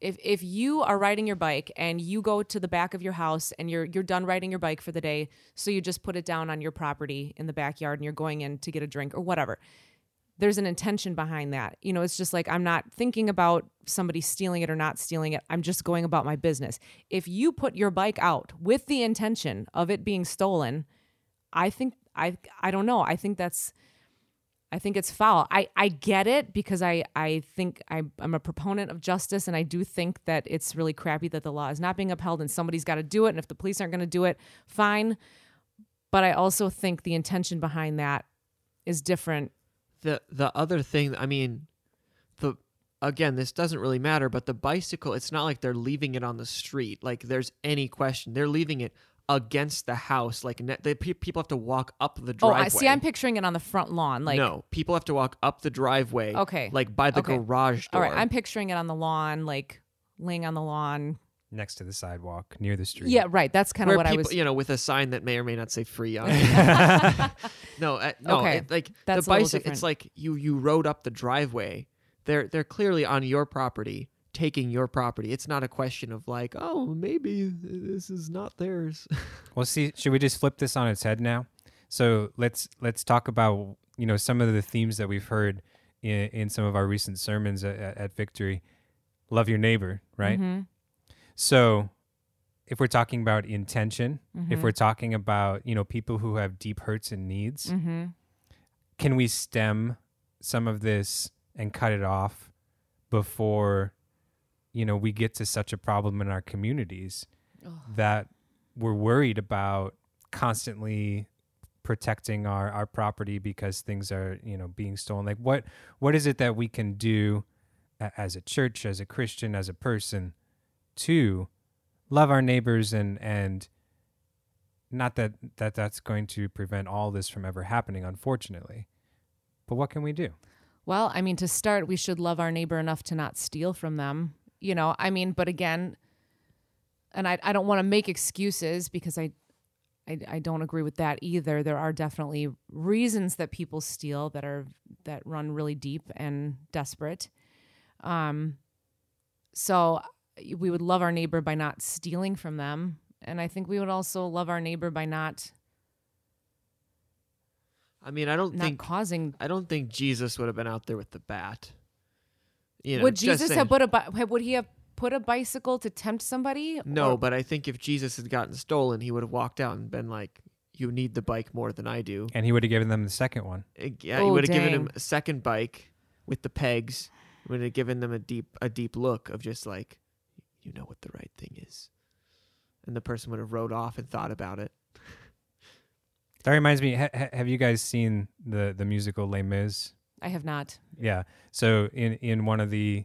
if if you are riding your bike and you go to the back of your house and you're you're done riding your bike for the day so you just put it down on your property in the backyard and you're going in to get a drink or whatever there's an intention behind that. You know it's just like i'm not thinking about somebody stealing it or not stealing it. I'm just going about my business. If you put your bike out with the intention of it being stolen i think i i don't know. I think that's I think it's foul. I, I get it because I, I think I, I'm a proponent of justice and I do think that it's really crappy that the law is not being upheld and somebody's got to do it. And if the police aren't going to do it, fine. But I also think the intention behind that is different. the the other thing i mean the again this doesn't really matter but the bicycle it's not like they're leaving it on the street like there's any question they're leaving it against the house like ne- they, pe- people have to walk up the Oh, driveway I see. I'm picturing it on the front lawn. Like, no people have to walk up the driveway Okay. like by the Okay. garage all door right. I'm picturing it on the lawn, like laying on the lawn. Next to the sidewalk near the street. Yeah, right. That's kind of what people, I was. you know, with a sign that may or may not say free on it. no, uh, no, Okay. it- like That's the bicycle. It's like you you rode up the driveway. They're they're clearly on your property, taking your property. It's not a question of like, oh, maybe this is not theirs. Well, see, should we just flip this on its head now? So let's let's talk about you know some of the themes that we've heard in, in some of our recent sermons at, at, at Victory. Love your neighbor, right? Mhm. So if we're talking about intention, Mm-hmm. if we're talking about you know people who have deep hurts and needs, Mm-hmm. can we stem some of this and cut it off before you know we get to such a problem in our communities that we're worried about constantly protecting our, our property because things are you know being stolen. Like what what is it that we can do as a church as a christian as a person to love our neighbors and and not that that that's going to prevent all this from ever happening unfortunately. But what can we do? Well, I mean, to start, we should love our neighbor enough to not steal from them. You know, I mean, but again, and I, I don't want to make excuses because I, I, I don't agree with that either. There are definitely reasons that people steal that are that run really deep and desperate. Um, so we would love our neighbor by not stealing from them, and I think we would also love our neighbor by not I mean, I don't not think causing. I don't think Jesus would have been out there with the bat. You know, would Jesus saying. have put a bi- would he have put a bicycle to tempt somebody? No, Or- but I think if Jesus had gotten stolen, he would have walked out and been like, "You need the bike more than I do." And he would have given them the second one. Uh, Yeah, he Oh, would have given him a second bike with the pegs. Would have given them a deep a deep look of just like, you know what the right thing is, and the person would have rode off and thought about it. That reminds me. Ha- ha- have you guys seen the the musical Les Mis? I have not. Yeah. So in in one of the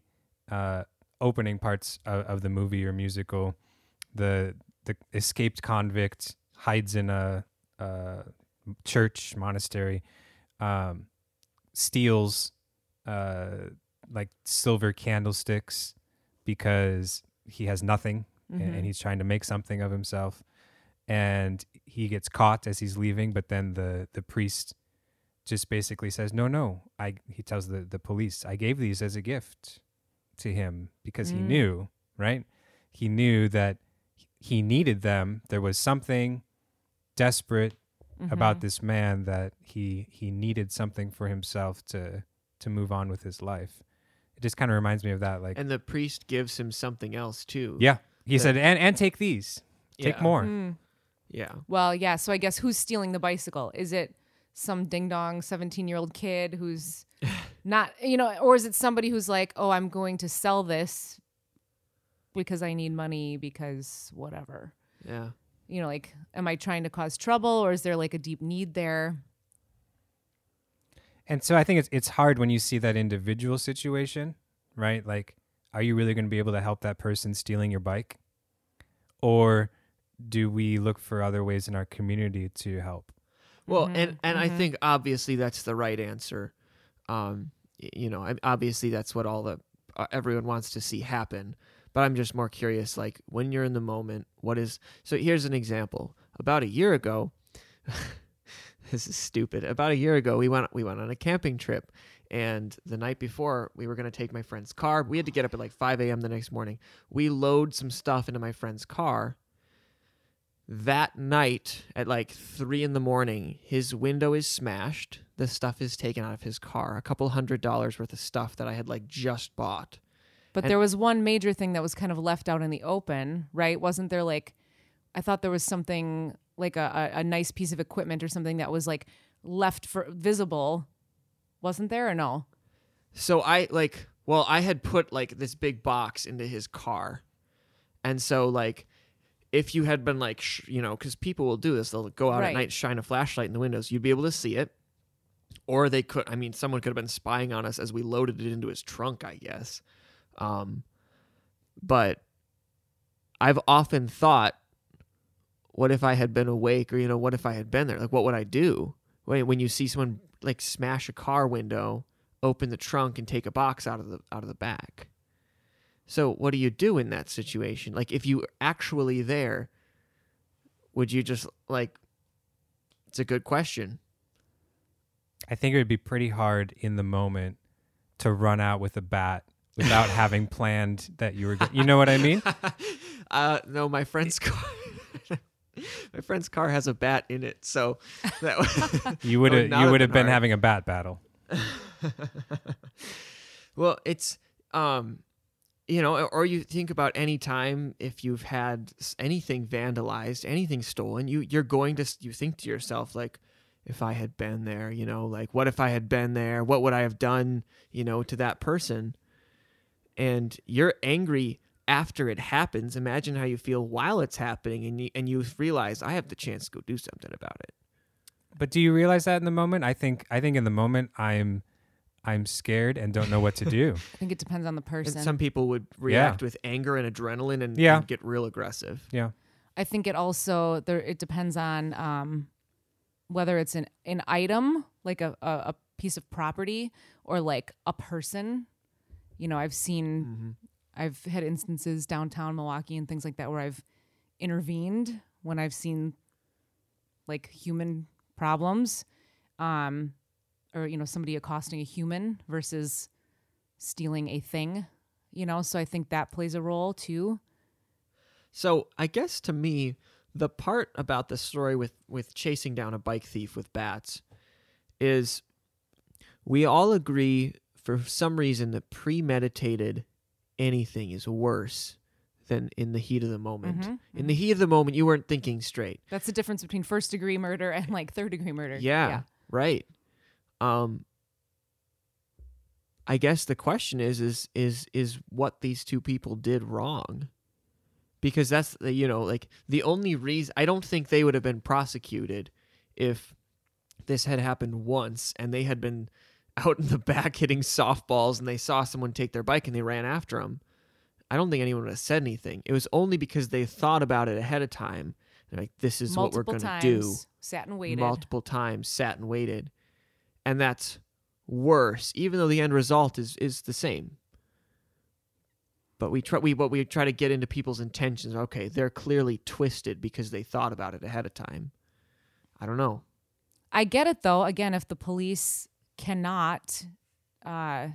uh, opening parts of, of the movie or musical, the the escaped convict hides in a, a church monastery, um, steals uh, like silver candlesticks because he has nothing and, Mhm. and he's trying to make something of himself. And he gets caught as he's leaving, but then the the priest just basically says, "No, no." I he tells the the police, "I gave these as a gift to him because he Mm. knew, right? He knew that he needed them. There was something desperate about Mhm. this man that he he needed something for himself to to move on with his life. It just kind of reminds me of that like And the priest gives him something else too. yeah, he the- said and and take these. Take Yeah. more. Mm. Yeah. Well, yeah. So I guess who's stealing the bicycle? Is it some ding dong 17 year old kid who's not, you know, or is it somebody who's like, oh, I'm going to sell this because I need money because whatever? Yeah. You know, like, am I trying to cause trouble or is there like a deep need there? And so I think it's it's hard when you see that individual situation, right? Like, are you really going to be able to help that person stealing your bike, or do we look for other ways in our community to help? Well, Mhm, and and I mhm. think obviously that's the right answer. Um, you know, obviously that's what all the uh, everyone wants to see happen. But I'm just more curious, like when you're in the moment, what is? So here's an example. About a year ago, this is stupid. About a year ago, we went we went on a camping trip, and the night before, we were gonna take my friend's car. We had to get up at like 5 a.m. the next morning. We load some stuff into my friend's car that night at like three in the morning, his window is smashed. The stuff is taken out of his car. A couple hundred dollars worth of stuff that I had like just bought. But And- there was one major thing that was kind of left out in the open, right? Wasn't there like, I thought there was something like a, a, a nice piece of equipment or something that was like left for visible. Wasn't there or no? So I like, well, I had put like this big box into his car. And so, like, if you had been like, sh- you know, because people will do this, they'll go out Right. at night, shine a flashlight in the windows, you'd be able to see it. Or they could, I mean, someone could have been spying on us as we loaded it into his trunk, I guess. Um, but I've often thought, what if I had been awake, or you know, what if I had been there? Like, what would I do when when you see someone like smash a car window, open the trunk, and take a box out of the out of the back? So, what do you do in that situation? Like, if you actually there, would you just like? It's a good question. I think it would be pretty hard in the moment to run out with a bat without having planned that you were. Go- you know what I mean? uh, no, my friend's car. my friend's car has a bat in it, so that You would have. you would have been been having a bat battle. well, it's um, you know, or- you think about any time if you've had anything vandalized, anything stolen, you you're going to you think to yourself like, if I had been there, you know, like what if I had been there? What would I have done, you know, to that person? And you're angry after it happens. Imagine how you feel while it's happening, and you and you realize I have the chance to go do something about it. But do you realize that in the moment? I think. I think in the moment I'm. I'm scared and don't know what to do. I think it depends on the person. And some people would react with anger and adrenaline and, Yeah. and get real aggressive. yeah. I think it also there it depends on um, whether it's an an item like a, a a piece of property or like a person. You know, I've seen Mm-hmm. I've had instances downtown Milwaukee and things like that where I've intervened when I've seen like human problems, um, or you know somebody accosting a human versus stealing a thing. You know, so I think that plays a role too. So I guess to me, the part about the story with with chasing down a bike thief with bats is we all agree for some reason that premeditated anything is worse than in the heat of the moment. Mhm, In the heat of the moment, you weren't thinking straight. That's the difference between first degree murder and like third degree murder. Yeah, right. Um I guess the question is is is is what these two people did wrong. Because that's the you know, like the only reason I don't think they would have been prosecuted if this had happened once and they had been out in the back hitting softballs and they saw someone take their bike and they ran after them. I don't think anyone would have said anything. It was only because they thought about it ahead of time. They're like, this is Multiple what we're going to do Sat and waited. multiple times, sat and waited, and that's worse. Even though the end result is is the same. But we try we what we try to get into people's intentions. Okay, they're clearly twisted because they thought about it ahead of time. I don't know. I get it though. Again, if the police cannot, uh,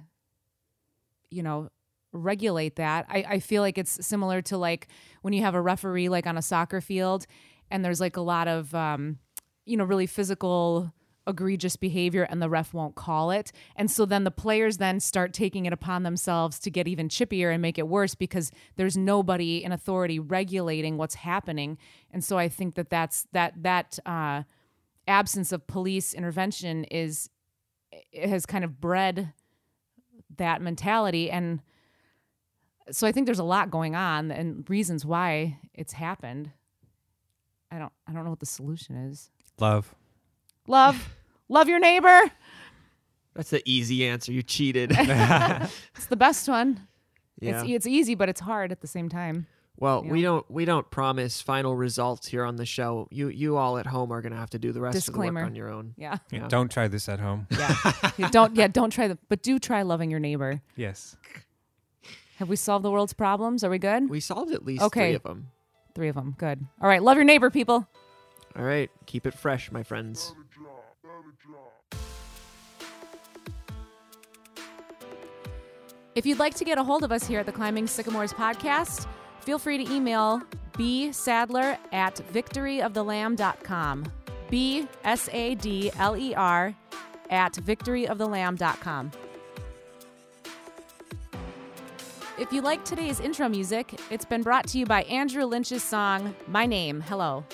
you know, regulate that, I, I feel like it's similar to like when you have a referee like on a soccer field, and there's like a lot of, um, you know, really physical egregious behavior and the ref won't call it. And so then the players then start taking it upon themselves to get even chippier and make it worse because there's nobody in authority regulating what's happening. And so i think that that's that that uh absence of police intervention is it has kind of bred that mentality. And so i think there's a lot going on and reasons why it's happened. I don't i don't know what the solution is. Love. love love your neighbor That's the easy answer. You cheated. it's the best one yeah. it's, it's easy but it's hard at the same time Well, we don't we don't promise final results here on the show. You you all at home are going to have to do the rest Disclaimer. of the work on your own. yeah Yeah. Don't try this at home. yeah You don't yeah don't try the but do try loving your neighbor yes. have we solved the world's problems are we good We solved at least Okay. three of them. three of them good all right love your neighbor people All right, keep it fresh, my friends. If you'd like to get a hold of us here at the Climbing Sycamores podcast, feel free to email bsadler at victoryofthelamb.com. B S A D L E R at victoryofthelamb.com. If you like today's intro music, it's been brought to you by Andrew Lynch's song, My Name. Hello.